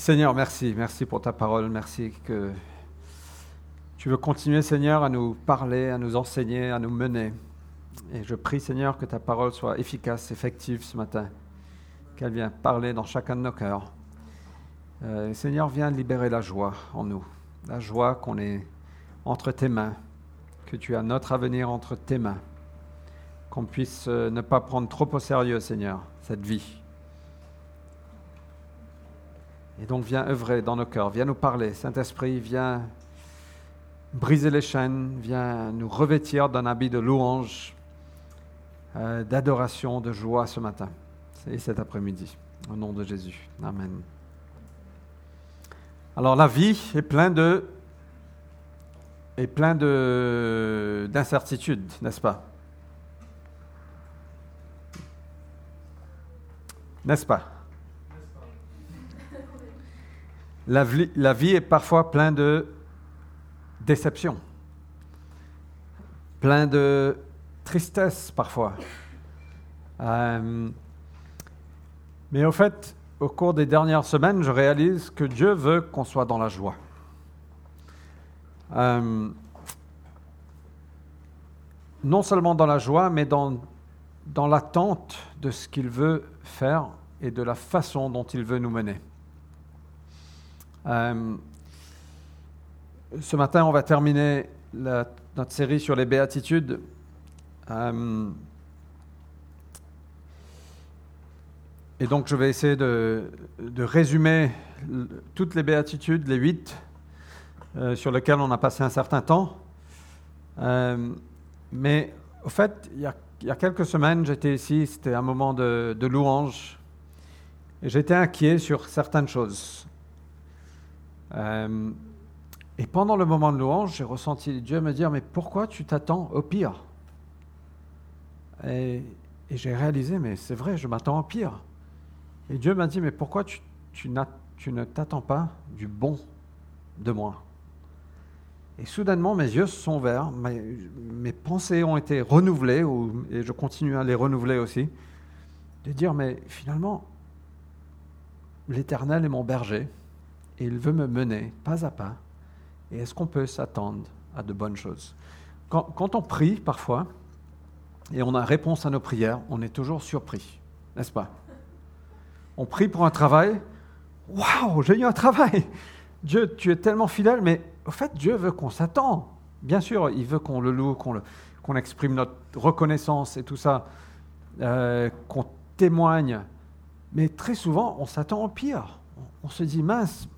Seigneur, merci, merci pour ta parole, merci que tu veux continuer, Seigneur, à nous parler, à nous enseigner, à nous mener. Et je prie, Seigneur, que ta parole soit efficace, effective ce matin, qu'elle vienne parler dans chacun de nos cœurs. Euh, Seigneur, viens libérer la joie en nous, la joie qu'on est entre tes mains, que tu as notre avenir entre tes mains, qu'on puisse euh, ne pas prendre trop au sérieux, Seigneur, cette vie et donc viens œuvrer dans nos cœurs, viens nous parler. Saint-Esprit, viens briser les chaînes, viens nous revêtir d'un habit de louange, euh, d'adoration, de joie ce matin et cet après-midi. Au nom de Jésus. Amen. Alors la vie est pleine de est plein de d'incertitudes, n'est-ce pas? N'est-ce pas? La vie, est parfois pleine de déceptions, plein de tristesse parfois. Euh, mais au fait, au cours des dernières semaines, je réalise que Dieu veut qu'on soit dans la joie. Euh, non seulement dans la joie, mais dans, dans l'attente de ce qu'il veut faire et de la façon dont il veut nous mener. Euh, ce matin, on va terminer notre série sur les béatitudes. Euh, et donc, je vais essayer de, résumer toutes les béatitudes, les huit, euh, sur lesquelles on a passé un certain temps. mais au fait, il y, a, quelques semaines, j'étais ici, c'était un moment de, de louange, j'étais inquiet sur certaines choses. Euh, et pendant le moment de louange, j'ai ressenti Dieu me dire, mais pourquoi tu t'attends au pire? Et, j'ai réalisé, mais c'est vrai, je m'attends au pire. Et Dieu m'a dit, mais pourquoi tu, ne t'attends pas du bon de moi? Et soudainement, mes yeux se sont ouverts, mes pensées ont été renouvelées, et je continue à les renouveler aussi, de dire, mais finalement, l'Éternel est mon berger et il veut me mener pas à pas. Et est-ce qu'on peut s'attendre à de bonnes choses? Quand, on prie parfois et on a réponse à nos prières, on est toujours surpris, n'est-ce pas? On prie pour un travail. Waouh, j'ai eu un travail Dieu, tu es tellement fidèle, mais au fait, Dieu veut qu'on s'attend. Bien sûr, il veut qu'on le loue, qu'on exprime notre reconnaissance et tout ça, euh, qu'on témoigne. Mais très souvent, on s'attend au pire on se dit, mince,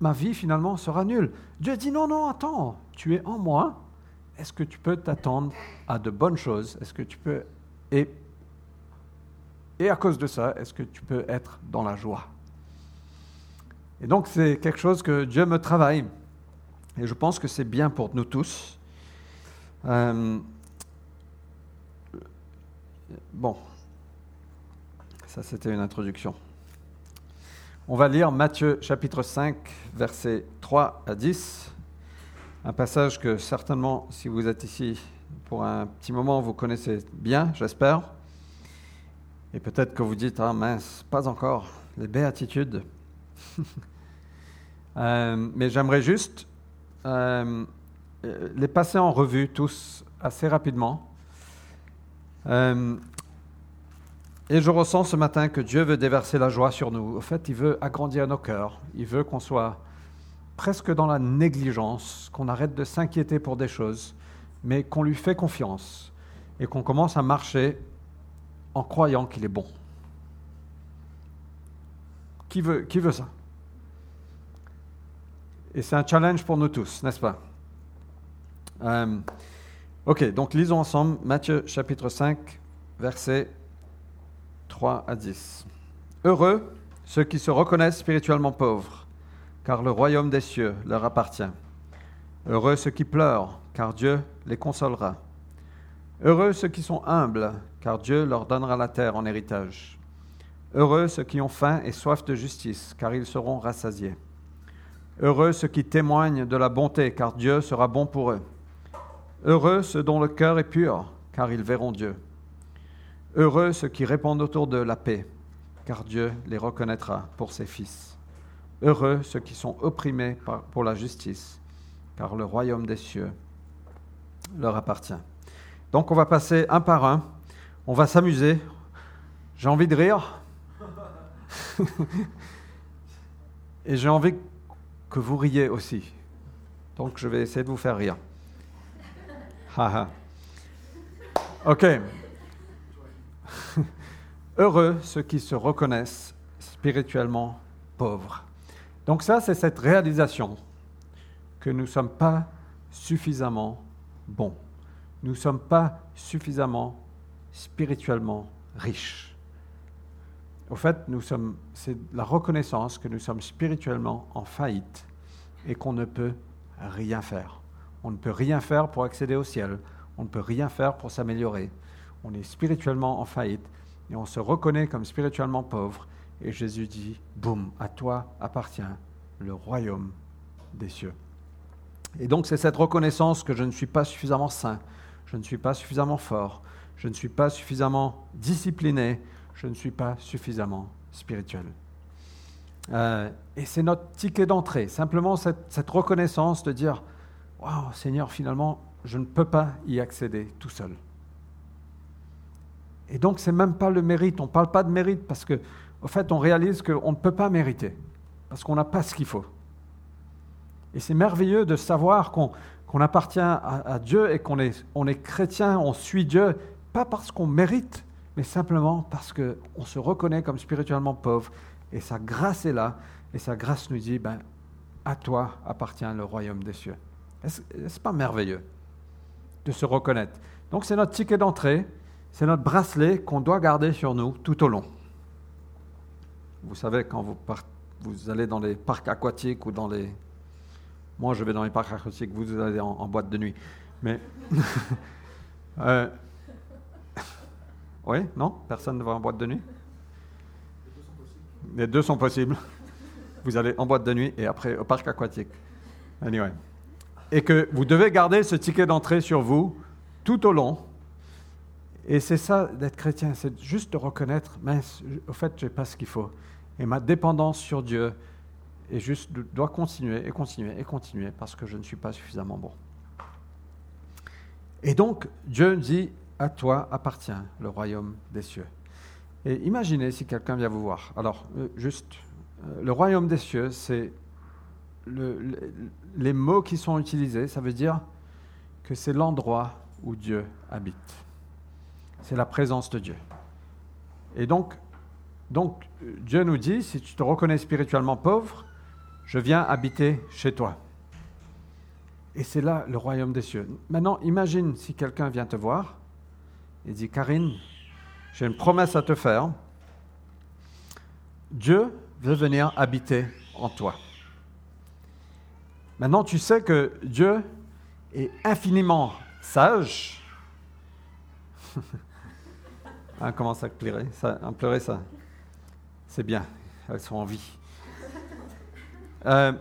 ma, vie finalement sera nulle. Dieu dit, non, non, attends, tu es en moi. Est-ce que tu peux t'attendre à de bonnes choses? Est-ce que tu peux... Et, et à cause de ça, est-ce que tu peux être dans la joie? Et donc c'est quelque chose que Dieu me travaille. Et je pense que c'est bien pour nous tous. Euh, bon, ça c'était une introduction. On va lire Matthieu chapitre 5, versets 3 à 10, un passage que certainement, si vous êtes ici pour un petit moment, vous connaissez bien, j'espère. Et peut-être que vous dites, ah mince, pas encore, les béatitudes. euh, mais j'aimerais juste euh, les passer en revue tous assez rapidement. Euh, et je ressens ce matin que Dieu veut déverser la joie sur nous. Au fait, il veut agrandir nos cœurs. Il veut qu'on soit presque dans la négligence, qu'on arrête de s'inquiéter pour des choses, mais qu'on lui fait confiance et qu'on commence à marcher en croyant qu'il est bon. Qui veut, qui veut ça? Et c'est un challenge pour nous tous, n'est-ce pas? Euh, Ok, donc lisons ensemble Matthieu chapitre 5, verset 3 à 10. Heureux ceux qui se reconnaissent spirituellement pauvres, car le royaume des cieux leur appartient. Heureux ceux qui pleurent, car Dieu les consolera. Heureux ceux qui sont humbles, car Dieu leur donnera la terre en héritage. Heureux ceux qui ont faim et soif de justice, car ils seront rassasiés. Heureux ceux qui témoignent de la bonté, car Dieu sera bon pour eux. Heureux ceux dont le cœur est pur, car ils verront Dieu. Heureux ceux qui répondent autour de la paix, car Dieu les reconnaîtra pour ses fils. Heureux ceux qui sont opprimés pour la justice, car le royaume des cieux leur appartient. Donc on va passer un par un, on va s'amuser. J'ai envie de rire. Et j'ai envie que vous riez aussi. Donc je vais essayer de vous faire rire. ok. Heureux ceux qui se reconnaissent spirituellement pauvres. Donc ça, c'est cette réalisation que nous ne sommes pas suffisamment bons. Nous ne sommes pas suffisamment spirituellement riches. Au fait, nous sommes, c'est la reconnaissance que nous sommes spirituellement en faillite et qu'on ne peut rien faire. On ne peut rien faire pour accéder au ciel. On ne peut rien faire pour s'améliorer. On est spirituellement en faillite et on se reconnaît comme spirituellement pauvre. Et Jésus dit, boum, à toi appartient le royaume des cieux. Et donc c'est cette reconnaissance que je ne suis pas suffisamment saint, je ne suis pas suffisamment fort, je ne suis pas suffisamment discipliné, je ne suis pas suffisamment spirituel. Euh, et c'est notre ticket d'entrée, simplement cette, reconnaissance de dire, Waouh, Seigneur, finalement, je ne peux pas y accéder tout seul. Et donc, ce n'est même pas le mérite. On ne parle pas de mérite parce qu'en au fait, on réalise qu'on ne peut pas mériter, parce qu'on n'a pas ce qu'il faut. Et c'est merveilleux de savoir qu'on appartient à, Dieu et qu'on est, on est chrétien, on suit Dieu, pas parce qu'on mérite, mais simplement parce qu'on se reconnaît comme spirituellement pauvre et sa grâce est là, et sa grâce nous dit, ben, à toi appartient le royaume des cieux. Est-ce n'est pas merveilleux de se reconnaître? Donc c'est notre ticket d'entrée, c'est notre bracelet qu'on doit garder sur nous tout au long. Vous savez, quand vous, vous allez dans les parcs aquatiques ou dans les... Moi, je vais dans les parcs aquatiques, vous allez en, boîte de nuit. Mais... euh... Oui, non Personne ne va en boîte de nuit? Les deux sont possibles. Vous allez en boîte de nuit et après au parc aquatique. Anyway. Et que vous devez garder ce ticket d'entrée sur vous tout au long. Et c'est ça d'être chrétien, c'est juste de reconnaître, mince, au fait, je n'ai pas ce qu'il faut. Et ma dépendance sur Dieu est juste, doit continuer et continuer et continuer parce que je ne suis pas suffisamment bon. Et donc, Dieu dit, à toi appartient le royaume des cieux. Et imaginez si quelqu'un vient vous voir. Alors, euh, juste, euh, le royaume des cieux, c'est les mots qui sont utilisés, ça veut dire que c'est l'endroit où Dieu habite. C'est la présence de Dieu. Et donc, Dieu nous dit, si tu te reconnais spirituellement pauvre, je viens habiter chez toi. Et c'est là le royaume des cieux. Maintenant, imagine si quelqu'un vient te voir et dit, Karine, j'ai une promesse à te faire. Dieu veut venir habiter en toi. Maintenant, tu sais que Dieu est infiniment sage. ah, commence à pleurer, ça, à pleurer ça. C'est bien, elles sont en vie. Euh,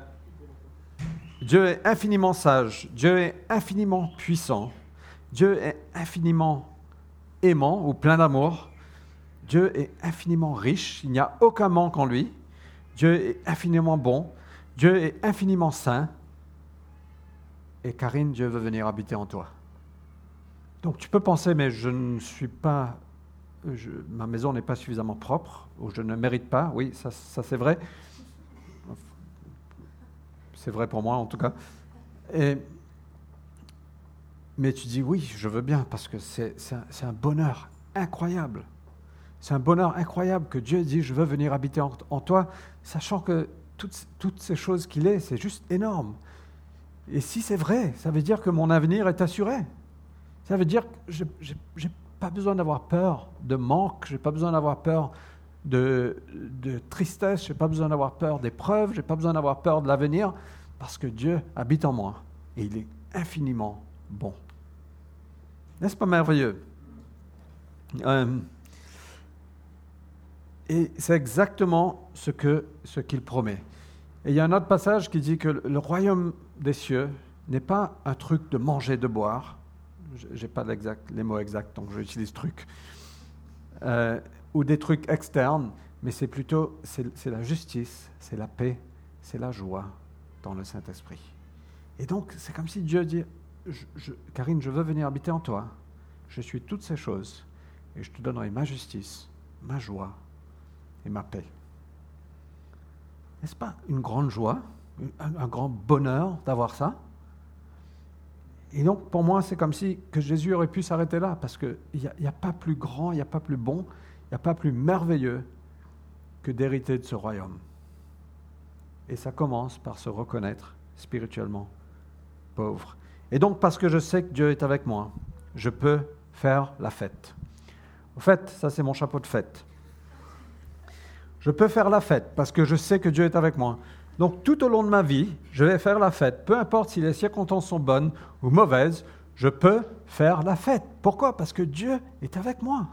Dieu est infiniment sage, Dieu est infiniment puissant, Dieu est infiniment aimant ou plein d'amour. Dieu est infiniment riche, il n'y a aucun manque en lui. Dieu est infiniment bon, Dieu est infiniment saint. Et Karine, Dieu veut venir habiter en toi. Donc tu peux penser, mais je ne suis pas, ma maison n'est pas suffisamment propre, ou je ne mérite pas. Oui, ça, c'est vrai. C'est vrai pour moi en tout cas. Mais tu dis oui, je veux bien, parce que c'est un, bonheur incroyable. C'est un bonheur incroyable que Dieu dit, je veux venir habiter en, toi, sachant que toutes, toutes ces choses qu'il est, c'est juste énorme. Et si c'est vrai, ça veut dire que mon avenir est assuré. Ça veut dire que je n'ai pas besoin d'avoir peur de manque, je n'ai pas besoin d'avoir peur de, de tristesse, je n'ai pas besoin d'avoir peur d'épreuves, je n'ai pas besoin d'avoir peur de l'avenir, parce que Dieu habite en moi et il est infiniment bon. N'est-ce pas merveilleux? Euh, Et c'est exactement ce qu'il ce qu'il promet. Et il y a un autre passage qui dit que le royaume des cieux n'est pas un truc de manger, de boire. Je n'ai pas les mots exacts, donc j'utilise truc. Euh, ou des trucs externes, mais c'est plutôt c'est la justice, c'est la paix c'est la joie dans le Saint-Esprit. Et donc, c'est comme si Dieu dit, Karine, je veux venir habiter en toi. Je suis toutes ces choses et je te donnerai ma justice, ma joie et ma paix. N'est-ce pas une grande joie, un, grand bonheur d'avoir ça? Et donc, pour moi, c'est comme si que Jésus aurait pu s'arrêter là, parce qu'il n'y a, a, pas plus grand, il n'y a pas plus bon, il n'y a pas plus merveilleux que d'hériter de ce royaume. Et ça commence par se reconnaître spirituellement pauvre. Et donc, parce que je sais que Dieu est avec moi, je peux faire la fête. Au fait, ça c'est mon chapeau de fête. Je peux faire la fête parce que je sais que Dieu est avec moi. Donc tout au long de ma vie, je vais faire la fête. Peu importe si les circonstances sont bonnes ou mauvaises, je peux faire la fête. Pourquoi? Parce que Dieu est avec moi.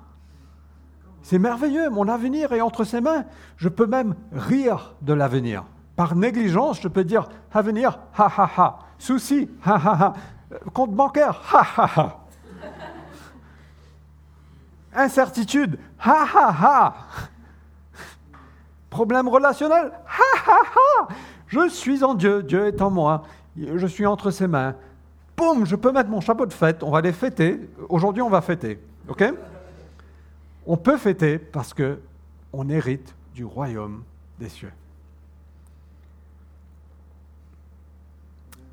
C'est merveilleux, mon avenir est entre ses mains. Je peux même rire de l'avenir. Par négligence, je peux dire avenir, ha ha ha. Souci, ha ha ha. Compte bancaire, ha ha ha. Incertitude, ha ha ha. Problème relationnel, ha ha ha. Je suis en Dieu, Dieu est en moi, je suis entre ses mains. Boum, je peux mettre mon chapeau de fête, on va les fêter. Aujourd'hui, on va fêter, ok? On peut fêter parce que on hérite du royaume des cieux.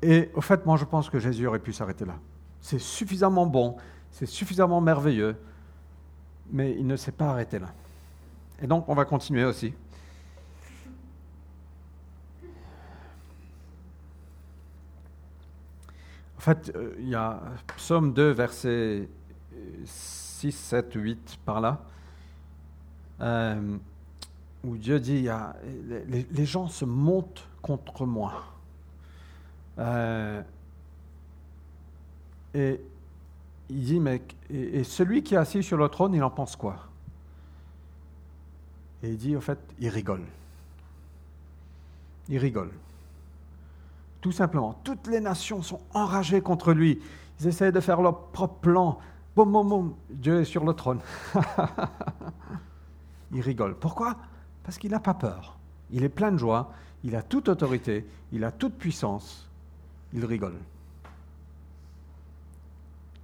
Et au fait, moi, je pense que Jésus aurait pu s'arrêter là. C'est suffisamment bon, c'est suffisamment merveilleux, mais il ne s'est pas arrêté là. Et donc, on va continuer aussi. Fait, euh, il y a Psaume 2, versets 6, 7, 8 par là, euh, où Dieu dit, les gens se montent contre moi. Euh, et il dit, mais et, celui qui est assis sur le trône, il en pense quoi? Et il dit, en fait, il rigole. Il rigole. Tout simplement. Toutes les nations sont enragées contre lui. Ils essayent de faire leur propre plan. Boum, boum, boum. Dieu est sur le trône. il rigole. Pourquoi? Parce qu'il n'a pas peur. Il est plein de joie. Il a toute autorité. Il a toute puissance il rigole.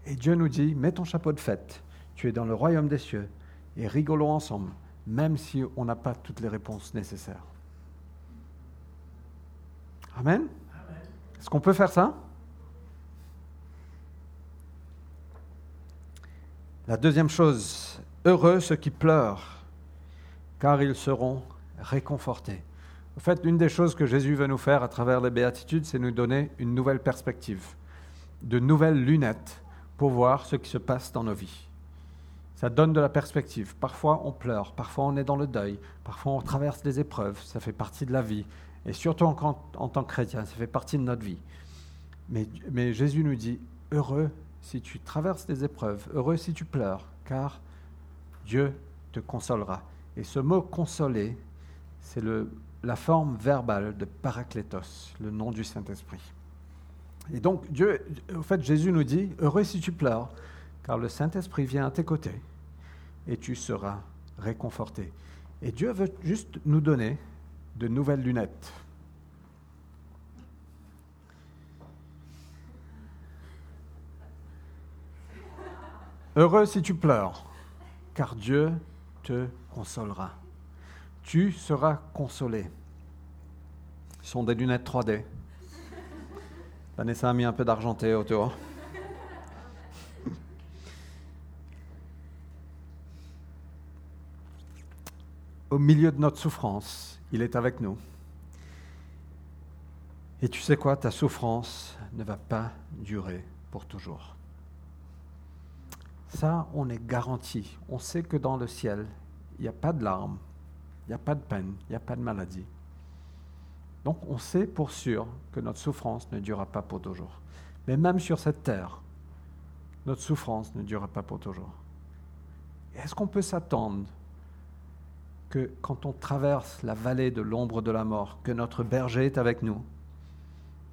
Et Dieu nous dit, mets ton chapeau de fête, tu es dans le royaume des cieux, et rigolons ensemble, même si on n'a pas toutes les réponses nécessaires. Amen. Est-ce qu'on peut faire ça? La deuxième chose, heureux ceux qui pleurent, car ils seront réconfortés. En fait, une des choses que Jésus veut nous faire à travers les béatitudes, c'est nous donner une nouvelle perspective, de nouvelles lunettes pour voir ce qui se passe dans nos vies. Ça donne de la perspective. Parfois on pleure, parfois on est dans le deuil, parfois on traverse des épreuves, ça fait partie de la vie. Et surtout en, en tant que chrétien, ça fait partie de notre vie. Mais, Jésus nous dit, heureux si tu traverses des épreuves, heureux si tu pleures, car Dieu te consolera. Et ce mot consoler, c'est la forme verbale de Paraclétos, le nom du Saint-Esprit. Et donc, Dieu, au fait, Jésus nous dit Heureux si tu pleures, car le Saint-Esprit vient à tes côtés et tu seras réconforté. Et Dieu veut juste nous donner de nouvelles lunettes. Heureux si tu pleures, car Dieu te consolera tu seras consolé. Ce sont des lunettes 3D. Vanessa a mis un peu d'argenté autour. Au milieu de notre souffrance, il est avec nous. Et tu sais quoi, ta souffrance ne va pas durer pour toujours. Ça, on est garanti. On sait que dans le ciel, il n'y a pas de larmes, il n'y a pas de peine, il n'y a pas de maladie. Donc on sait pour sûr que notre souffrance ne durera pas pour toujours. Mais même sur cette terre, notre souffrance ne durera pas pour toujours. Est-ce qu'on peut s'attendre que quand on traverse la vallée de l'ombre de la mort, que notre berger est avec nous,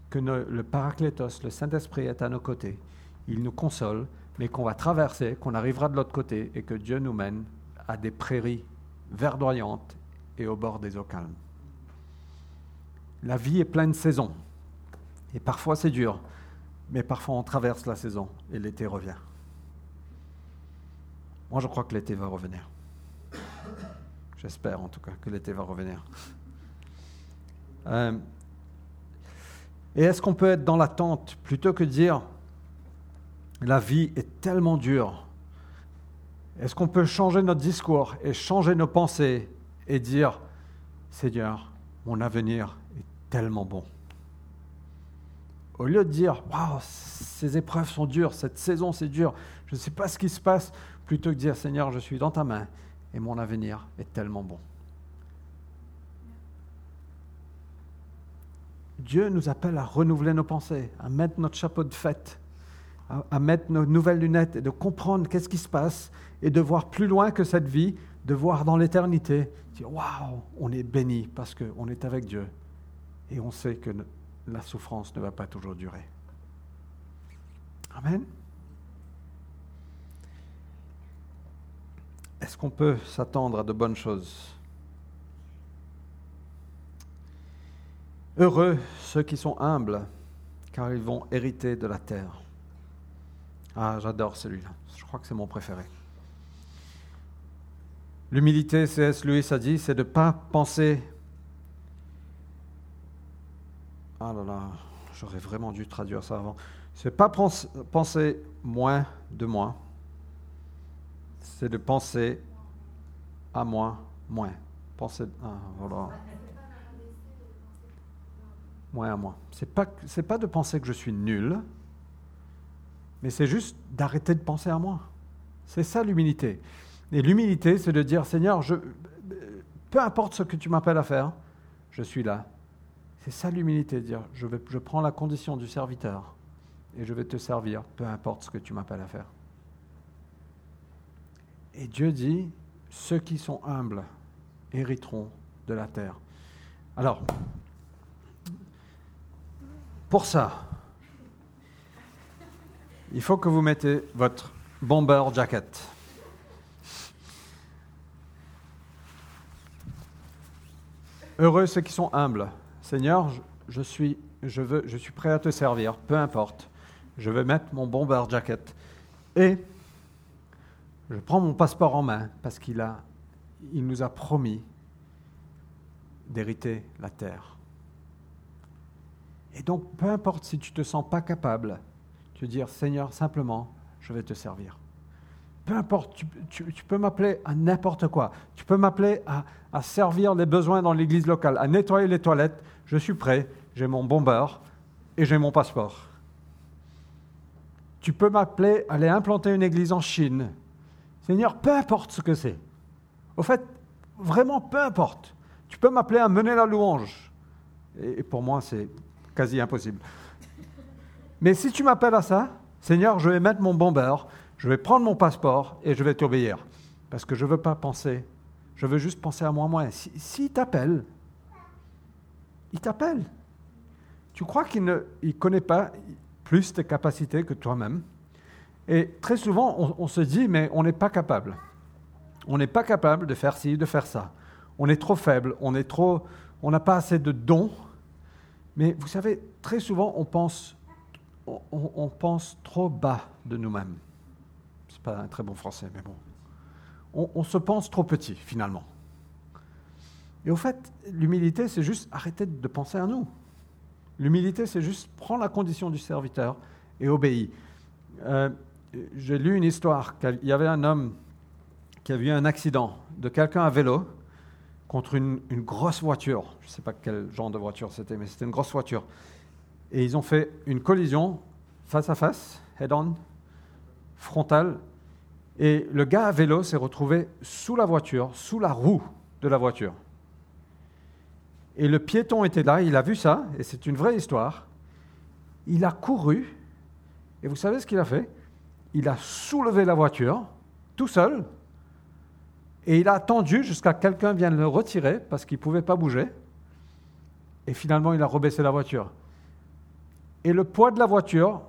que le Paraclétos, le Saint-Esprit est à nos côtés, il nous console, mais qu'on va traverser, qu'on arrivera de l'autre côté et que Dieu nous mène à des prairies verdoyantes et au bord des eaux calmes. La vie est pleine de saisons. Et parfois c'est dur, mais parfois on traverse la saison et l'été revient. Moi je crois que l'été va revenir. J'espère en tout cas que l'été va revenir. Euh, et est-ce qu'on peut être dans l'attente plutôt que dire la vie est tellement dure? Est-ce qu'on peut changer notre discours et changer nos pensées et dire Seigneur, mon avenir est tellement bon? Au lieu de dire Waouh, ces épreuves sont dures, cette saison c'est dur, je ne sais pas ce qui se passe, plutôt que dire Seigneur, je suis dans ta main et mon avenir est tellement bon. Dieu nous appelle à renouveler nos pensées, à mettre notre chapeau de fête, à, mettre nos nouvelles lunettes et de comprendre qu'est-ce qui se passe et de voir plus loin que cette vie, de voir dans l'éternité, dire waouh, on est béni parce qu'on est avec Dieu et on sait que la souffrance ne va pas toujours durer. Amen. Est-ce qu'on peut s'attendre à de bonnes choses? Heureux ceux qui sont humbles, car ils vont hériter de la terre. Ah, j'adore celui-là. Je crois que c'est mon préféré. L'humilité, C.S. Lewis a dit, c'est de ne pas penser. Ah là là, j'aurais vraiment dû traduire ça avant. C'est pas penser moins de moi, c'est de penser à moi moins. Penser. Ah, voilà moins à moi. Ce n'est pas, pas de penser que je suis nul, mais c'est juste d'arrêter de penser à moi. C'est ça l'humilité. Et l'humilité, c'est de dire, Seigneur, je, peu importe ce que tu m'appelles à faire, je suis là. C'est ça l'humilité, dire, je, vais, je prends la condition du serviteur et je vais te servir, peu importe ce que tu m'appelles à faire. Et Dieu dit, ceux qui sont humbles hériteront de la terre. Alors, pour ça, il faut que vous mettez votre bomber jacket. Heureux ceux qui sont humbles. Seigneur, je suis, je, veux, je suis prêt à te servir, peu importe. Je vais mettre mon bomber jacket. Et je prends mon passeport en main parce qu'il nous a promis d'hériter la terre. Et donc, peu importe si tu ne te sens pas capable, tu dire, Seigneur, simplement, je vais te servir. Peu importe, tu, peux m'appeler à n'importe quoi. Tu peux m'appeler à, à, servir les besoins dans l'église locale, à nettoyer les toilettes. Je suis prêt, j'ai mon bombeur et j'ai mon passeport. Tu peux m'appeler à aller implanter une église en Chine. Seigneur, peu importe ce que c'est. Au fait, vraiment peu importe. Tu peux m'appeler à mener la louange. Et pour moi, c'est quasi impossible. Mais si tu m'appelles à ça, Seigneur, je vais mettre mon bombeur, je vais prendre mon passeport et je vais t'obéir. Parce que je ne veux pas penser, je veux juste penser à moi moi. S'il si, t'appelle, il t'appelle. Tu crois qu'il ne connaît pas plus tes capacités que toi-même? Et très souvent, on, se dit, mais on n'est pas capable. On n'est pas capable de faire ci, de faire ça. On est trop faible, on est trop, on n'a pas assez de dons mais vous savez, très souvent, on pense, on, pense trop bas de nous-mêmes. Ce n'est pas un très bon français, mais bon. On, se pense trop petit, finalement. Et au fait, l'humilité, c'est juste arrêter de penser à nous. L'humilité, c'est juste prendre la condition du serviteur et obéir. Euh, j'ai lu une histoire. Il y avait un homme qui a vu un accident de quelqu'un à vélo contre une, grosse voiture. Je ne sais pas quel genre de voiture c'était, mais c'était une grosse voiture. Et ils ont fait une collision face à face, head-on, frontale. Et le gars à vélo s'est retrouvé sous la voiture, sous la roue de la voiture. Et le piéton était là, il a vu ça, et c'est une vraie histoire. Il a couru, et vous savez ce qu'il a fait? Il a soulevé la voiture, tout seul, et il a attendu jusqu'à quelqu'un vienne le retirer parce qu'il ne pouvait pas bouger. Et finalement, il a rebaissé la voiture. Et le poids de la voiture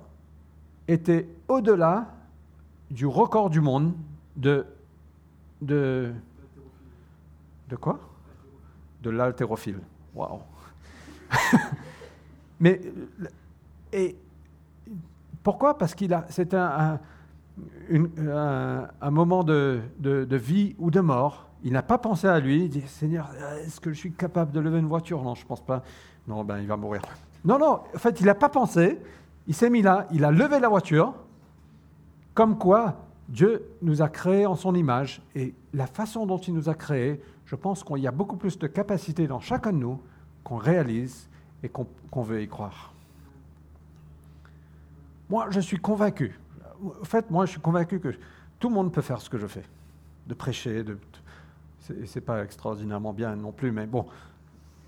était au-delà du record du monde de. De, de quoi? De l'haltérophile. Waouh Mais et pourquoi? Parce qu'il a, c'est un, moment de, de, vie ou de mort. Il n'a pas pensé à lui. Il dit Seigneur, est-ce que je suis capable de lever une voiture? Non, je ne pense pas. Non, ben il va mourir. Non, non. En fait, il n'a pas pensé. Il s'est mis là. Il a levé la voiture. Comme quoi, Dieu nous a créés en son image. Et la façon dont il nous a créés, je pense qu'il y a beaucoup plus de capacité dans chacun de nous qu'on réalise et qu'on veut y croire. Moi, je suis convaincu. En fait, moi, je suis convaincu que tout le monde peut faire ce que je fais. De prêcher, de... c'est pas extraordinairement bien non plus, mais bon.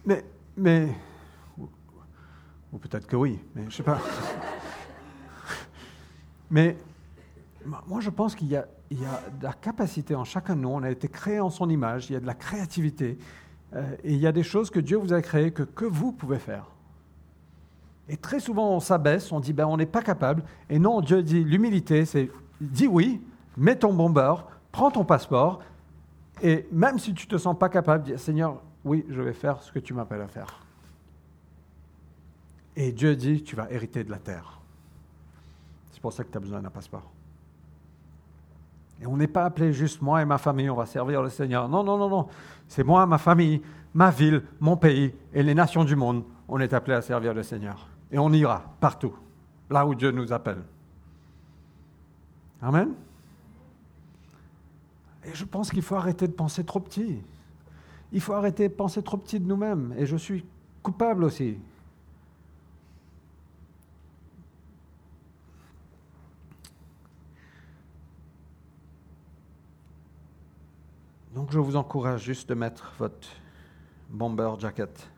Mais, mais, ou peut-être que oui, mais je sais pas. mais moi, je pense qu'il y, y, a de la capacité en chacun de nous. On a été créé en son image. Il y a de la créativité. Euh, et il y a des choses que Dieu vous a créées que, que vous pouvez faire. Et très souvent, on s'abaisse, on dit, ben, on n'est pas capable. Et non, Dieu dit, l'humilité, c'est, dis oui, mets ton bon prends ton passeport, et même si tu ne te sens pas capable, dis, Seigneur, oui, je vais faire ce que tu m'appelles à faire. Et Dieu dit, tu vas hériter de la terre. C'est pour ça que tu as besoin d'un passeport. Et on n'est pas appelé juste moi et ma famille, on va servir le Seigneur. Non, non, non, non. C'est moi, ma famille, ma ville, mon pays et les nations du monde. On est appelé à servir le Seigneur. Et on ira partout, là où Dieu nous appelle. Amen. Et je pense qu'il faut arrêter de penser trop petit. Il faut arrêter de penser trop petit de nous-mêmes. Et je suis coupable aussi. Donc je vous encourage juste de mettre votre bomber jacket.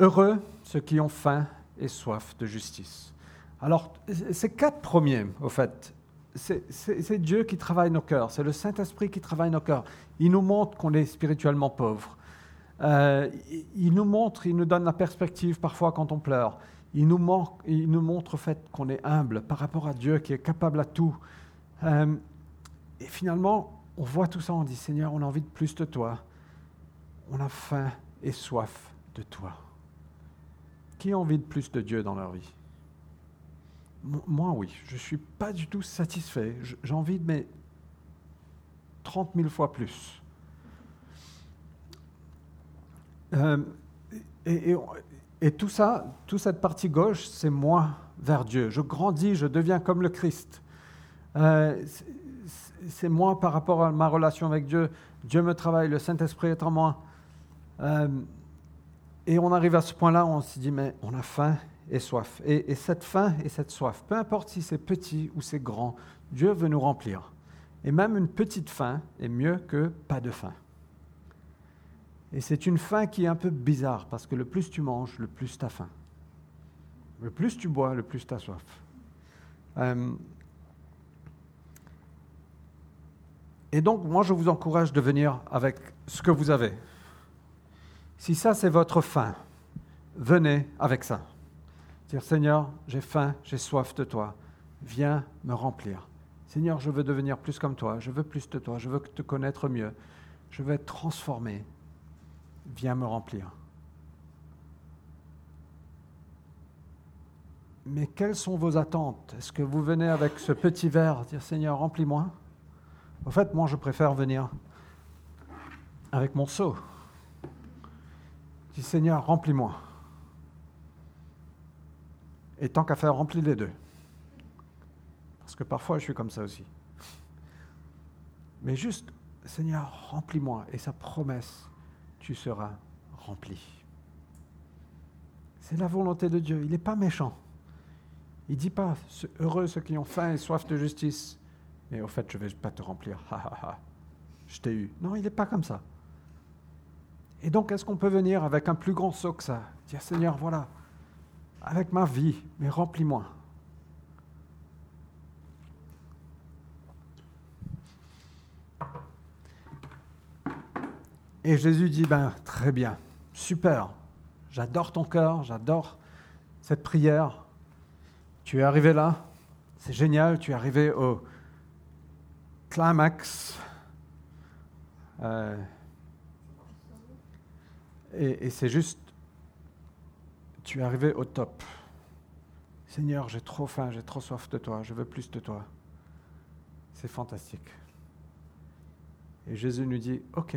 Heureux ceux qui ont faim et soif de justice. Alors, ces quatre premiers, au fait, c'est Dieu qui travaille nos cœurs, c'est le Saint-Esprit qui travaille nos cœurs. Il nous montre qu'on est spirituellement pauvre. Euh, il nous montre, il nous donne la perspective parfois quand on pleure. Il nous, montre, au fait qu'on est humble par rapport à Dieu qui est capable à tout. Euh, et finalement, on voit tout ça, on dit Seigneur, on a envie de plus de toi. On a faim et soif de toi. Qui a envie de plus de Dieu dans leur vie Moi, oui. Je ne suis pas du tout satisfait. J'ai envie de mes 30 000 fois plus. Euh, et, tout ça, toute cette partie gauche, c'est moi vers Dieu. Je grandis, je deviens comme le Christ. Euh, c'est moi par rapport à ma relation avec Dieu. Dieu me travaille, le Saint-Esprit est en moi. Euh, et on arrive à ce point-là où on se dit, mais on a faim et soif. Et, cette faim et cette soif, peu importe si c'est petit ou c'est grand, Dieu veut nous remplir. Et même une petite faim est mieux que pas de faim. Et c'est une faim qui est un peu bizarre, parce que le plus tu manges, le plus tu as faim. Le plus tu bois, le plus tu as soif. Euh, et donc, moi, je vous encourage de venir avec ce que vous avez. Si ça, c'est votre faim, venez avec ça. Dire, Seigneur, j'ai faim, j'ai soif de toi. Viens me remplir. Seigneur, je veux devenir plus comme toi, je veux plus de toi, je veux te connaître mieux, je veux être transformé. Viens me remplir. Mais quelles sont vos attentes? Est-ce que vous venez avec ce petit verre, dire Seigneur, remplis-moi En fait, moi, je préfère venir avec mon seau. Seigneur, remplis-moi. Et tant qu'à faire, remplis les deux. Parce que parfois, je suis comme ça aussi. Mais juste, Seigneur, remplis-moi. Et sa promesse, tu seras rempli. C'est la volonté de Dieu. Il n'est pas méchant. Il ne dit pas, heureux ceux qui ont faim et soif de justice. Mais au fait, je ne vais pas te remplir. je t'ai eu. Non, il n'est pas comme ça. Et donc, est-ce qu'on peut venir avec un plus grand saut que ça Dire, Seigneur, voilà, avec ma vie, mais remplis-moi. Et Jésus dit, ben, très bien, super, j'adore ton cœur, j'adore cette prière. Tu es arrivé là, c'est génial, tu es arrivé au climax. Euh, et, c'est juste tu es arrivé au top. Seigneur, j'ai trop faim, j'ai trop soif de toi, je veux plus de toi. C'est fantastique. Et Jésus nous dit, OK,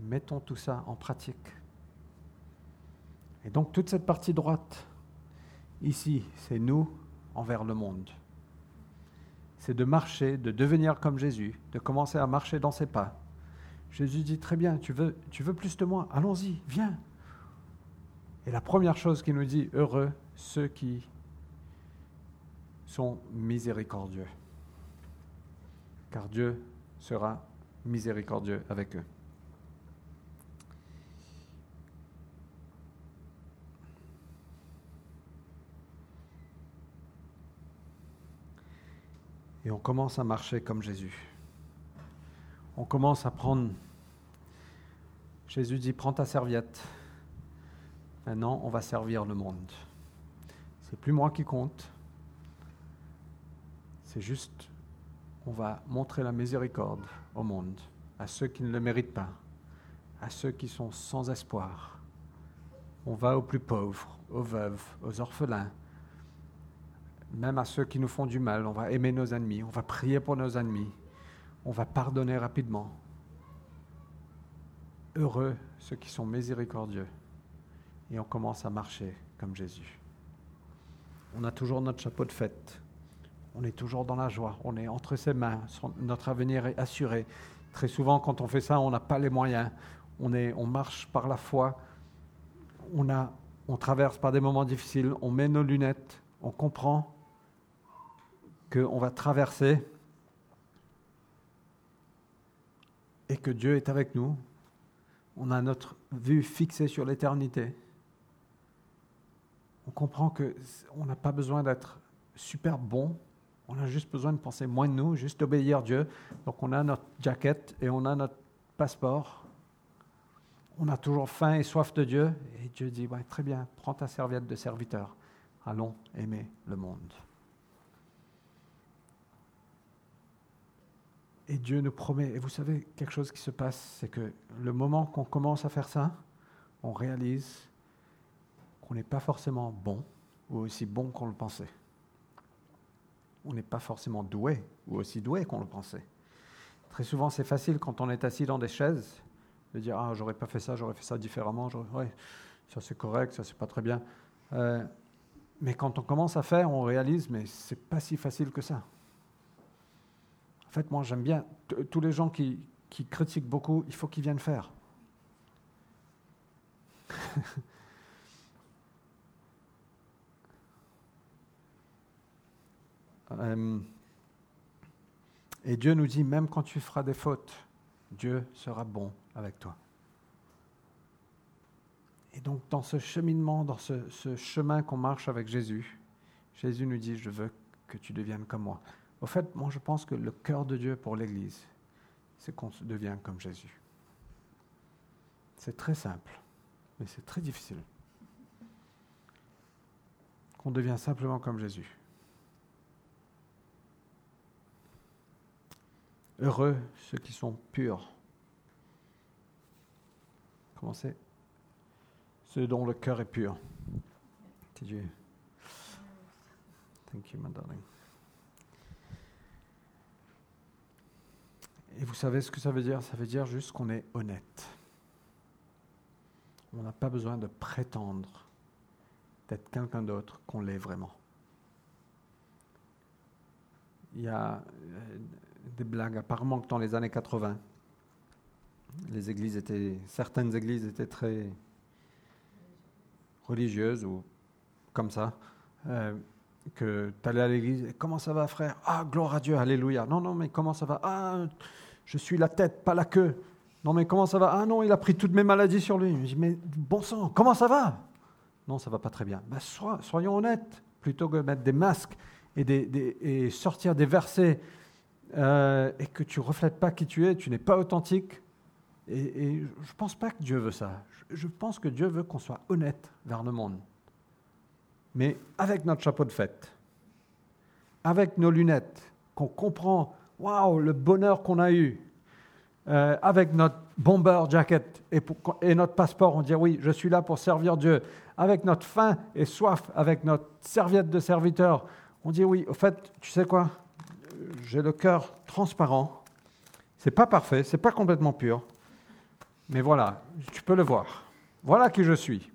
mettons tout ça en pratique. Et donc toute cette partie droite, ici, c'est nous envers le monde. C'est de marcher, de devenir comme Jésus, de commencer à marcher dans ses pas. Jésus dit, très bien, tu veux, plus de moi, allons-y, viens. Et la première chose qu'il nous dit, heureux ceux qui sont miséricordieux, car Dieu sera miséricordieux avec eux. Et on commence à marcher comme Jésus. On commence à prendre... Jésus dit, prends ta serviette. Maintenant, on va servir le monde. C'est plus moi qui compte. C'est juste, on va montrer la miséricorde au monde, à ceux qui ne le méritent pas, à ceux qui sont sans espoir. On va aux plus pauvres, aux veuves, aux orphelins, même à ceux qui nous font du mal. On va aimer nos ennemis, on va prier pour nos ennemis, on va pardonner rapidement. Heureux ceux qui sont miséricordieux. Et on commence à marcher comme Jésus. On a toujours notre chapeau de fête. On est toujours dans la joie. On est entre ses mains. Notre avenir est assuré. Très souvent, quand on fait ça, on n'a pas les moyens. On, est, on marche par la foi. On, a, on traverse par des moments difficiles. On met nos lunettes. On comprend qu'on va traverser et que Dieu est avec nous. On a notre vue fixée sur l'éternité. On comprend qu'on n'a pas besoin d'être super bon, on a juste besoin de penser moins de nous, juste obéir Dieu. Donc on a notre jaquette et on a notre passeport. On a toujours faim et soif de Dieu. Et Dieu dit, ouais, très bien, prends ta serviette de serviteur. Allons aimer le monde. Et Dieu nous promet, et vous savez, quelque chose qui se passe, c'est que le moment qu'on commence à faire ça, on réalise qu'on n'est pas forcément bon ou aussi bon qu'on le pensait. On n'est pas forcément doué ou aussi doué qu'on le pensait. Très souvent, c'est facile quand on est assis dans des chaises de dire Ah, j'aurais pas fait ça, j'aurais fait ça différemment, ouais, ça c'est correct, ça c'est pas très bien. Euh, mais quand on commence à faire, on réalise Mais c'est pas si facile que ça. En fait, moi, j'aime bien tous les gens qui, critiquent beaucoup, il faut qu'ils viennent faire. Euh, et Dieu nous dit, même quand tu feras des fautes, Dieu sera bon avec toi. Et donc dans ce cheminement, dans ce, ce chemin qu'on marche avec Jésus, Jésus nous dit, je veux que tu deviennes comme moi. Au fait, moi je pense que le cœur de Dieu pour l'Église, c'est qu'on devient comme Jésus. C'est très simple, mais c'est très difficile. Qu'on devient simplement comme Jésus. Heureux ceux qui sont purs. Comment c'est? Ceux dont le cœur est pur. Dieu. Thank you, my darling. Et vous savez ce que ça veut dire? Ça veut dire juste qu'on est honnête. On n'a pas besoin de prétendre d'être quelqu'un d'autre qu'on l'est vraiment. Il y a euh, des blagues, apparemment que dans les années 80, les églises étaient, certaines églises étaient très religieuses ou comme ça. Euh, que tu allais à l'église, comment ça va frère? Ah, gloire à Dieu, alléluia. Non, non, mais comment ça va? Ah, je suis la tête, pas la queue. Non, mais comment ça va? Ah non, il a pris toutes mes maladies sur lui. Je dis, mais bon sang, comment ça va? Non, ça va pas très bien. Ben, soyons honnêtes, plutôt que mettre des masques et sortir des versets euh, et que tu reflètes pas qui tu es, tu n'es pas authentique. Et, je ne pense pas que Dieu veut ça. je pense que Dieu veut qu'on soit honnête vers le monde mais avec notre chapeau de fête, avec nos lunettes, qu'on comprend, waouh, le bonheur qu'on a eu, euh, avec notre bomber jacket et, et, notre passeport, on dit oui, je suis là pour servir Dieu. Avec notre faim et soif, avec notre serviette de serviteur, on dit oui, au fait, tu sais quoi? J'ai le cœur transparent. C'est pas parfait, c'est pas complètement pur, mais voilà, tu peux le voir. Voilà qui je suis.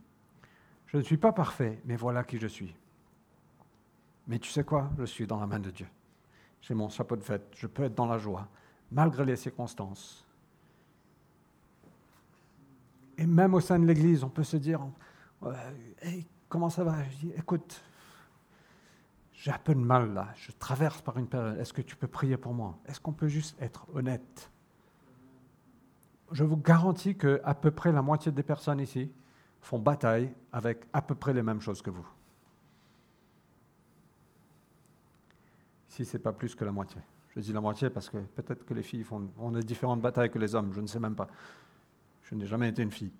Je ne suis pas parfait, mais voilà qui je suis. Mais tu sais quoi? Je suis dans la main de Dieu. J'ai mon chapeau de fête, je peux être dans la joie, malgré les circonstances. Et même au sein de l'Église, on peut se dire, comment ça va? Je dis, écoute, j'ai un peu de mal là, je traverse par une période, est-ce que tu peux prier pour moi? Est-ce qu'on peut juste être honnête? Je vous garantis que à peu près la moitié des personnes ici font bataille avec à peu près les mêmes choses que vous. Si ce n'est pas plus que la moitié. Je dis la moitié parce que peut-être que les filles font, ont des différentes batailles que les hommes, je ne sais même pas. Je n'ai jamais été une fille.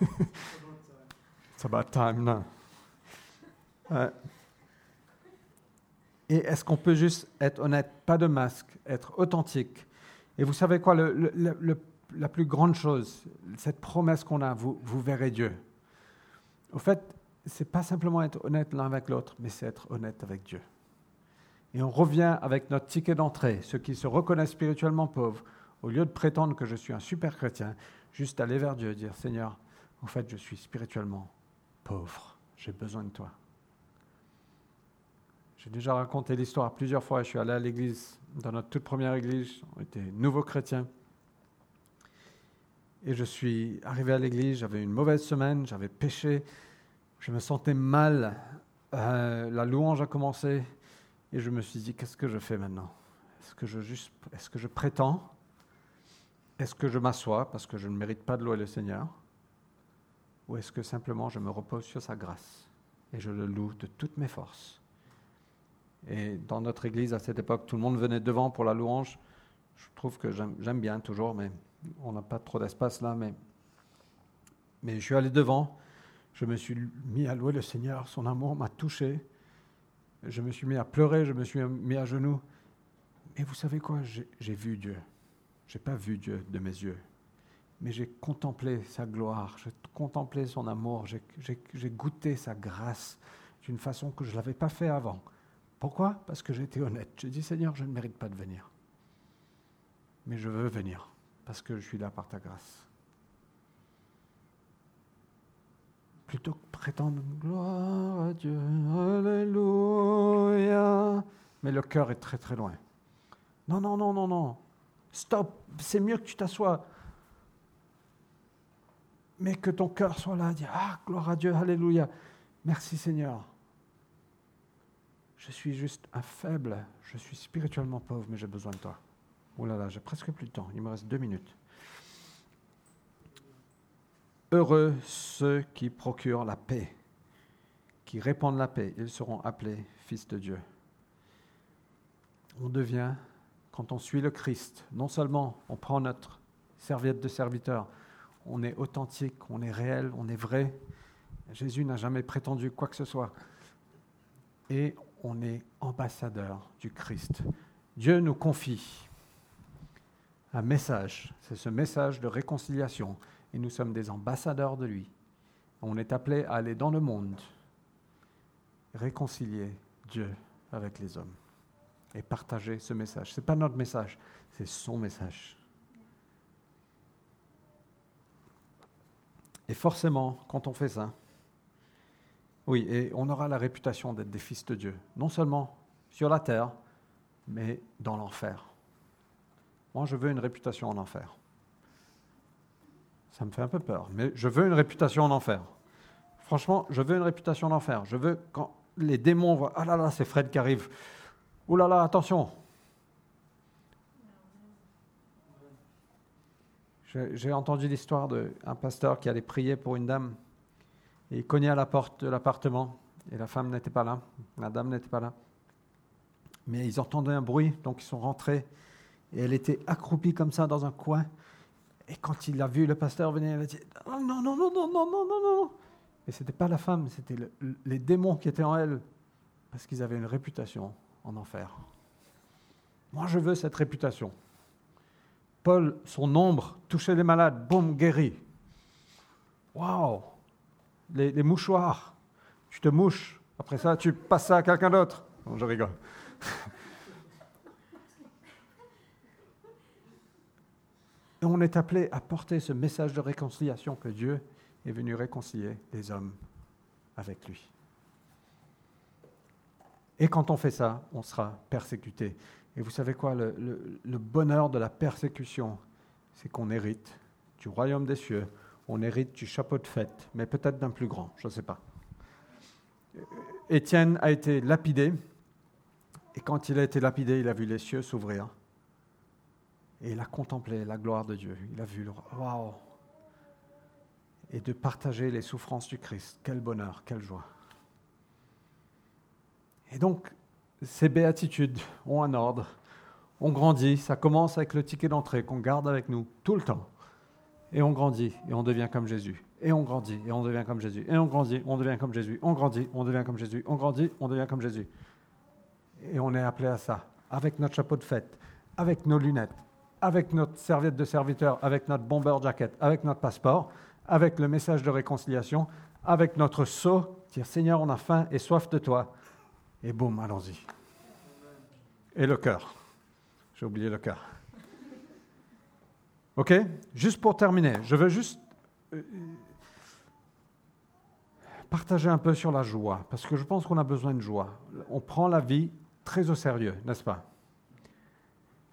It's about time now. Et est-ce qu'on peut juste être honnête, pas de masque, être authentique? Et vous savez quoi, la plus grande chose, cette promesse qu'on a, vous, vous verrez Dieu. Au fait, c'est pas simplement être honnête l'un avec l'autre, mais c'est être honnête avec Dieu. Et on revient avec notre ticket d'entrée, ceux qui se reconnaissent spirituellement pauvres, au lieu de prétendre que je suis un super chrétien, juste aller vers Dieu et dire Seigneur, en fait, je suis spirituellement pauvre, j'ai besoin de toi. J'ai déjà raconté l'histoire plusieurs fois. Je suis allé à l'église, dans notre toute première église, on était nouveaux chrétiens. Et je suis arrivé à l'église, j'avais une mauvaise semaine, j'avais péché, je me sentais mal. Euh, la louange a commencé et je me suis dit, qu'est-ce que je fais maintenant? Est-ce que je, juste, est-ce que je prétends? Est-ce que je m'assois parce que je ne mérite pas de louer le Seigneur? Ou est-ce que simplement je me repose sur sa grâce et je le loue de toutes mes forces? Et dans notre église, à cette époque, tout le monde venait devant pour la louange. Je trouve que j'aime bien toujours, mais on n'a pas trop d'espace là, mais, mais je suis allé devant, je me suis mis à louer le Seigneur, son amour m'a touché, je me suis mis à pleurer, je me suis mis à genoux. Mais vous savez quoi, j'ai vu Dieu. Je n'ai pas vu Dieu de mes yeux, mais j'ai contemplé sa gloire, j'ai contemplé son amour, j'ai goûté sa grâce d'une façon que je ne l'avais pas fait avant. Pourquoi? Parce que j'étais honnête. J'ai dit, Seigneur, je ne mérite pas de venir, mais je veux venir parce que je suis là par ta grâce. Plutôt que prétendre gloire à Dieu, Alléluia, mais le cœur est très très loin. Non, non, non, non, non. Stop, c'est mieux que tu t'assoies. Mais que ton cœur soit là, dire Ah, gloire à Dieu, Alléluia. Merci Seigneur. Je suis juste un faible, je suis spirituellement pauvre, mais j'ai besoin de toi. Oh là là, j'ai presque plus de temps, il me reste deux minutes. Heureux ceux qui procurent la paix, qui répandent la paix, ils seront appelés fils de Dieu. On devient, quand on suit le Christ, non seulement on prend notre serviette de serviteur, on est authentique, on est réel, on est vrai. Jésus n'a jamais prétendu quoi que ce soit. Et on est ambassadeur du Christ. Dieu nous confie un message. C'est ce message de réconciliation. Et nous sommes des ambassadeurs de lui. On est appelé à aller dans le monde, réconcilier Dieu avec les hommes et partager ce message. Ce n'est pas notre message, c'est son message. Et forcément, quand on fait ça, oui, et on aura la réputation d'être des fils de Dieu, non seulement sur la terre, mais dans l'enfer. Moi, je veux une réputation en enfer. Ça me fait un peu peur, mais je veux une réputation en enfer. Franchement, je veux une réputation en enfer. Je veux quand les démons voient Ah là là, c'est Fred qui arrive. Oh là là, attention. J'ai entendu l'histoire d'un pasteur qui allait prier pour une dame et il cognait à la porte de l'appartement et la femme n'était pas là, la dame n'était pas là. Mais ils entendaient un bruit, donc ils sont rentrés et elle était accroupie comme ça dans un coin. Et quand il a vu le pasteur venir, il a dit Non, non, non, non, non, non, non, non, non. Et ce n'était pas la femme, c'était les démons qui étaient en elle, parce qu'ils avaient une réputation en enfer. Moi, je veux cette réputation. Paul, son ombre, touchait les malades, boum, guéri. Waouh les, mouchoirs, tu te mouches, après ça, tu passes ça à quelqu'un d'autre. Je rigole. Et on est appelé à porter ce message de réconciliation que Dieu est venu réconcilier les hommes avec lui. Et quand on fait ça, on sera persécuté. Et vous savez quoi, le, le bonheur de la persécution, c'est qu'on hérite du royaume des cieux, on hérite du chapeau de fête, mais peut-être d'un plus grand, je ne sais pas. Étienne a été lapidé, et quand il a été lapidé, il a vu les cieux s'ouvrir, et il a contemplé la gloire de Dieu. Il a vu le waouh, et de partager les souffrances du Christ. Quel bonheur, quelle joie. Et donc, ces béatitudes ont un ordre, on grandit, ça commence avec le ticket d'entrée qu'on garde avec nous tout le temps. Et on grandit et on devient comme Jésus. Et on grandit et on devient comme Jésus. Et on grandit, on devient comme Jésus. On grandit, on devient comme Jésus. On grandit, on devient comme Jésus. Et on est appelé à ça, avec notre chapeau de fête, avec nos lunettes, avec notre serviette de serviteur, avec notre bomber jacket, avec notre passeport, avec le message de réconciliation, avec notre sceau, dire Seigneur, on a faim et soif de toi. Et boum, allons-y. Et le cœur. J'ai oublié le cœur. OK? Juste pour terminer, je veux juste euh, partager un peu sur la joie, parce que je pense qu'on a besoin de joie. On prend la vie très au sérieux, n'est-ce pas?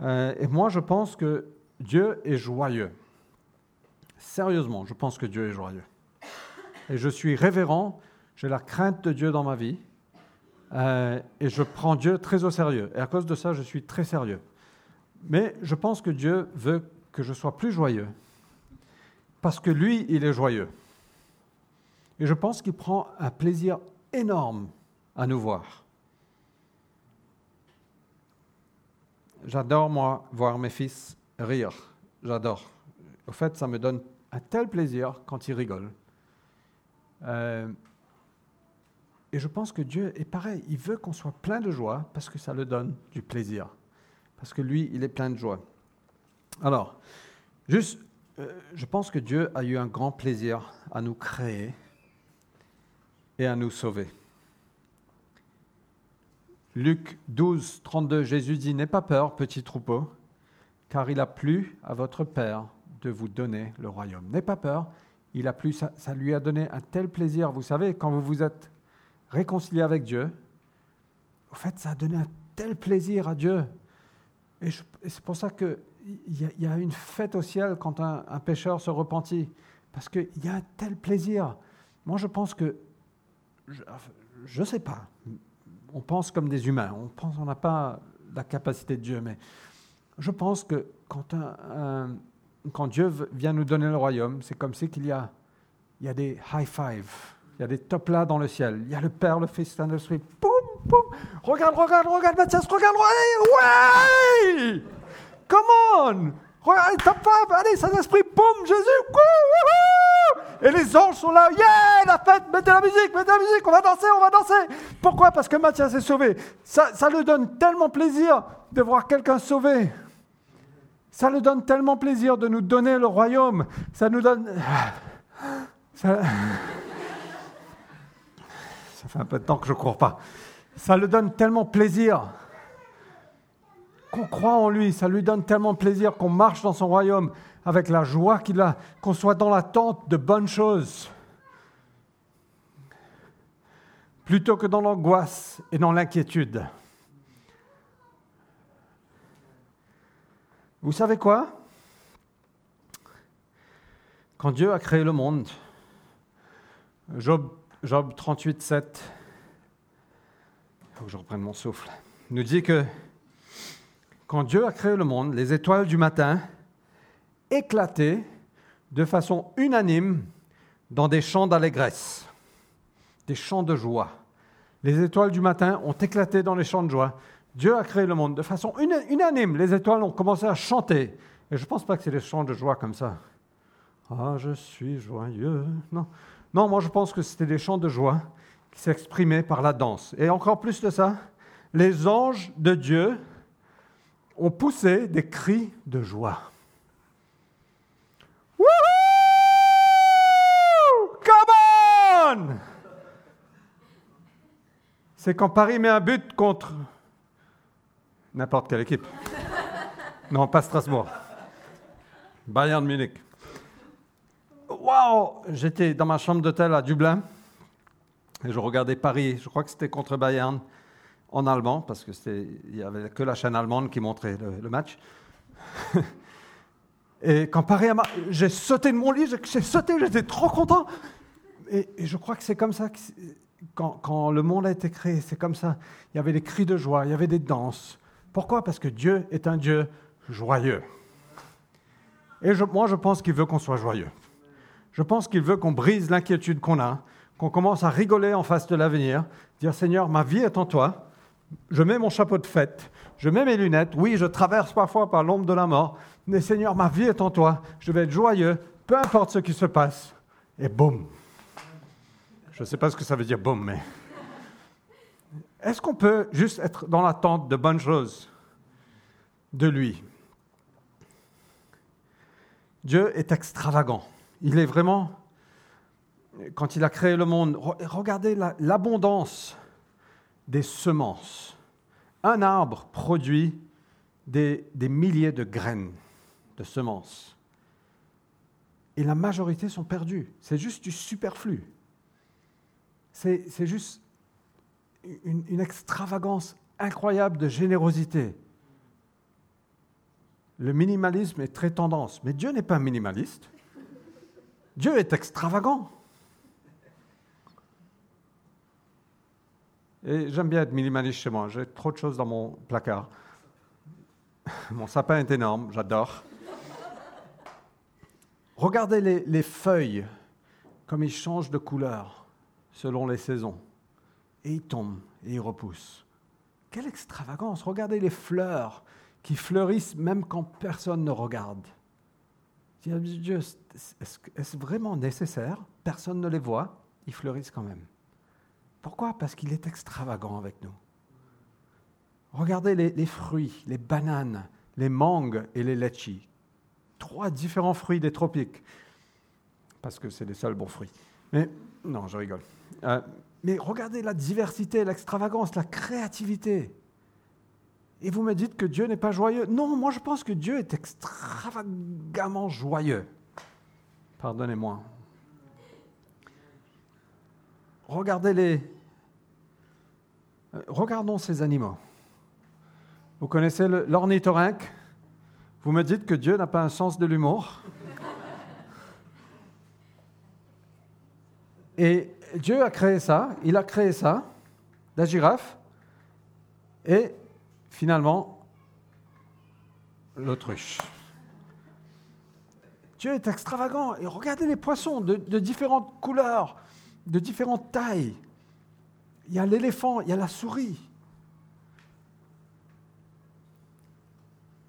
Euh, Et moi, je pense que Dieu est joyeux. Sérieusement, je pense que Dieu est joyeux. Et je suis révérend, j'ai la crainte de Dieu dans ma vie, euh, et je prends Dieu très au sérieux. Et à cause de ça, je suis très sérieux. Mais je pense que Dieu veut que je sois plus joyeux, parce que lui, il est joyeux. Et je pense qu'il prend un plaisir énorme à nous voir. J'adore, moi, voir mes fils rire. J'adore. Au fait, ça me donne un tel plaisir quand ils rigolent. Euh, et je pense que Dieu est pareil. Il veut qu'on soit plein de joie parce que ça le donne du plaisir. Parce que lui, il est plein de joie. Alors, juste, euh, je pense que Dieu a eu un grand plaisir à nous créer et à nous sauver. Luc 12, 32, Jésus dit, N'aie pas peur, petit troupeau, car il a plu à votre Père de vous donner le royaume. N'aie pas peur, il a plu, ça, lui a donné un tel plaisir. Vous savez, quand vous vous êtes réconcilié avec Dieu, au fait, ça a donné un tel plaisir à Dieu. Et, c'est pour ça que il y, a une fête au ciel quand un, un pécheur se repentit, parce qu'il y a un tel plaisir. Moi, je pense que, je ne sais pas, on pense comme des humains, on pense qu'on n'a pas la capacité de Dieu, mais je pense que quand, Dieu vient nous donner le royaume, c'est comme si qu'il y a, des high five, il y a des top là dans le ciel, il y a le Père, le Fils, Saint-Esprit, poum, poum, regarde, regarde, regarde Mathias, regarde, ouais, ouais. Come on. Regarde, tape allez, Saint-Esprit, Jésus, Et les anges sont là, yeah, la fête, mettez la musique, mettez la musique, on va danser, on va danser. Pourquoi? Parce que Mathias est sauvé. Ça, ça lui donne tellement plaisir de voir quelqu'un sauvé. Ça lui donne tellement plaisir de nous donner le royaume. Ça nous donne... Ça... ça fait un peu de temps que je ne cours pas. Ça lui donne tellement plaisir qu'on croit en lui, ça lui donne tellement plaisir qu'on marche dans son royaume avec la joie qu'il a, qu'on soit dans l'attente de bonnes choses, plutôt que dans l'angoisse et dans l'inquiétude. Vous savez quoi? Quand Dieu a créé le monde, Job, Job 38, 7, il faut que je reprenne mon souffle, nous dit que quand Dieu a créé le monde, les étoiles du matin éclataient de façon unanime dans des chants d'allégresse, des chants de joie. Les étoiles du matin ont éclaté dans les chants de joie. Dieu a créé le monde de façon unanime. Les étoiles ont commencé à chanter. Et je ne pense pas que c'est des chants de joie comme ça. Ah, je suis joyeux. Non, non moi je pense que c'était des chants de joie qui s'exprimaient par la danse. Et encore plus de ça, les anges de Dieu ont poussé des cris de joie. C'est quand Paris met un but contre n'importe quelle équipe. Non, pas Strasbourg. Bayern Munich. Waouh J'étais dans ma chambre d'hôtel à Dublin et je regardais Paris. Je crois que c'était contre Bayern en allemand parce que il y avait que la chaîne allemande qui montrait le, match. et quand Paris a j'ai sauté de mon lit, j'ai sauté, j'étais trop content. Et, je crois que c'est comme ça que quand, quand, le monde a été créé, c'est comme ça. Il y avait des cris de joie, il y avait des danses. Pourquoi? Parce que Dieu est un Dieu joyeux. Et moi, je pense qu'il veut qu'on soit joyeux. Je pense qu'il veut qu'on brise l'inquiétude qu'on a, qu'on commence à rigoler en face de l'avenir, dire Seigneur, ma vie est en toi, je mets mon chapeau de fête, je mets mes lunettes, oui, je traverse parfois par l'ombre de la mort, mais Seigneur, ma vie est en toi, je vais être joyeux, peu importe ce qui se passe, et boum. Je ne sais pas ce que ça veut dire boum, mais... Est-ce qu'on peut juste être dans l'attente de bonnes choses de lui? Dieu est extravagant. Il est vraiment, quand il a créé le monde, regardez l'abondance des semences. Un arbre produit des, milliers de graines, de semences. Et la majorité sont perdues. C'est juste du superflu. C'est juste une, extravagance incroyable de générosité. Le minimalisme est très tendance, mais Dieu n'est pas minimaliste. Dieu est extravagant. Et j'aime bien être minimaliste chez moi. J'ai trop de choses dans mon placard. Mon sapin est énorme, j'adore. Regardez les, feuilles, comme ils changent de couleur selon les saisons. Et ils tombent et ils repoussent. Quelle extravagance Regardez les fleurs qui fleurissent même quand personne ne regarde. Dieu, est-ce vraiment nécessaire? Personne ne les voit, ils fleurissent quand même. Pourquoi? Parce qu'il est extravagant avec nous. Regardez les, fruits, les bananes, les mangues et les litchis. Trois différents fruits des tropiques. Parce que c'est les seuls bons fruits. Mais non, je rigole. Euh, mais regardez la diversité, l'extravagance, la créativité. Et vous me dites que Dieu n'est pas joyeux. Non, moi je pense que Dieu est extravagamment joyeux. Pardonnez-moi. Regardez-les. Euh, regardons ces animaux. Vous connaissez l'ornithorynque? Vous me dites que Dieu n'a pas un sens de l'humour Et Dieu a créé ça, il a créé ça, la girafe, et finalement l'autruche. Dieu est extravagant. Et regardez les poissons de, différentes couleurs, de différentes tailles. Il y a l'éléphant, il y a la souris.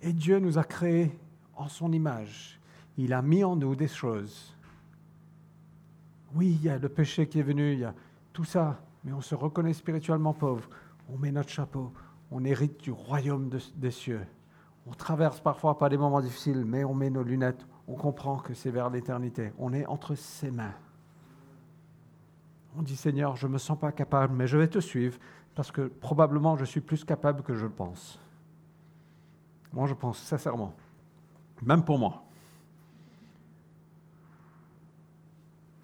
Et Dieu nous a créés en son image. Il a mis en nous des choses. Oui, il y a le péché qui est venu, il y a tout ça, mais on se reconnaît spirituellement pauvre. On met notre chapeau, on hérite du royaume des cieux. On traverse parfois par des moments difficiles, mais on met nos lunettes, on comprend que c'est vers l'éternité. On est entre ses mains. On dit Seigneur, je ne me sens pas capable, mais je vais te suivre parce que probablement je suis plus capable que je le pense. Moi, je pense sincèrement, même pour moi.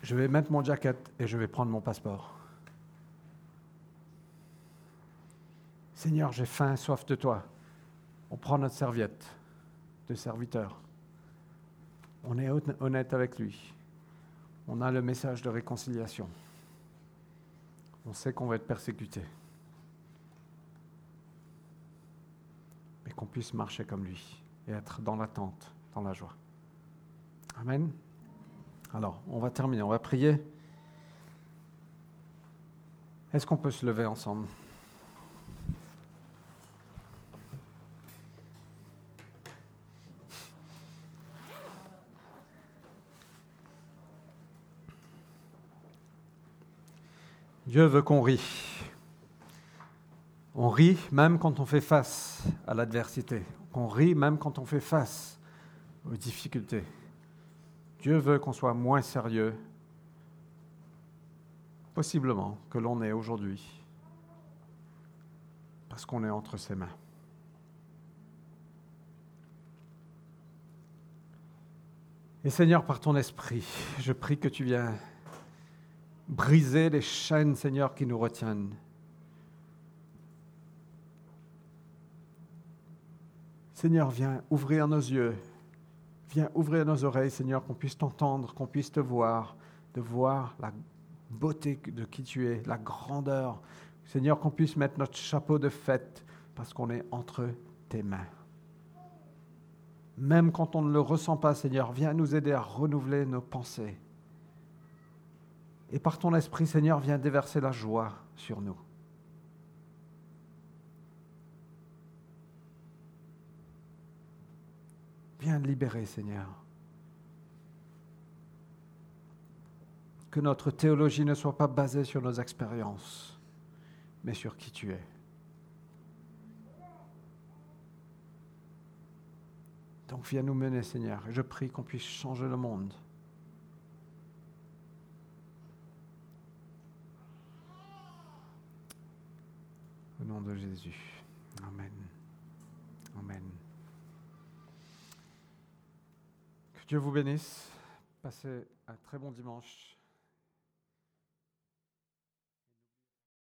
Je vais mettre mon jacket et je vais prendre mon passeport. Seigneur, j'ai faim, soif de toi. On prend notre serviette de serviteur. On est honnête avec lui. On a le message de réconciliation. On sait qu'on va être persécuté. Mais qu'on puisse marcher comme lui et être dans l'attente, dans la joie. Amen. Alors, on va terminer, on va prier. Est-ce qu'on peut se lever ensemble? Dieu veut qu'on rit. On rit même quand on fait face à l'adversité. qu'on rit même quand on fait face aux difficultés. Dieu veut qu'on soit moins sérieux, possiblement, que l'on est aujourd'hui, parce qu'on est entre ses mains. Et Seigneur, par ton esprit, je prie que tu viens briser les chaînes, Seigneur, qui nous retiennent. Seigneur, viens ouvrir nos yeux, viens ouvrir nos oreilles, Seigneur, qu'on puisse t'entendre, qu'on puisse te voir, de voir la beauté de qui tu es, la grandeur. Seigneur, qu'on puisse mettre notre chapeau de fête parce qu'on est entre tes mains. Même quand on ne le ressent pas, Seigneur, viens nous aider à renouveler nos pensées. Et par ton esprit, Seigneur, viens déverser la joie sur nous. Viens libérer, Seigneur. Que notre théologie ne soit pas basée sur nos expériences, mais sur qui tu es. Donc viens nous mener, Seigneur. Je prie qu'on puisse changer le monde. Au nom de Jésus. Amen. Que Dieu vous bénisse. Passez un très bon dimanche.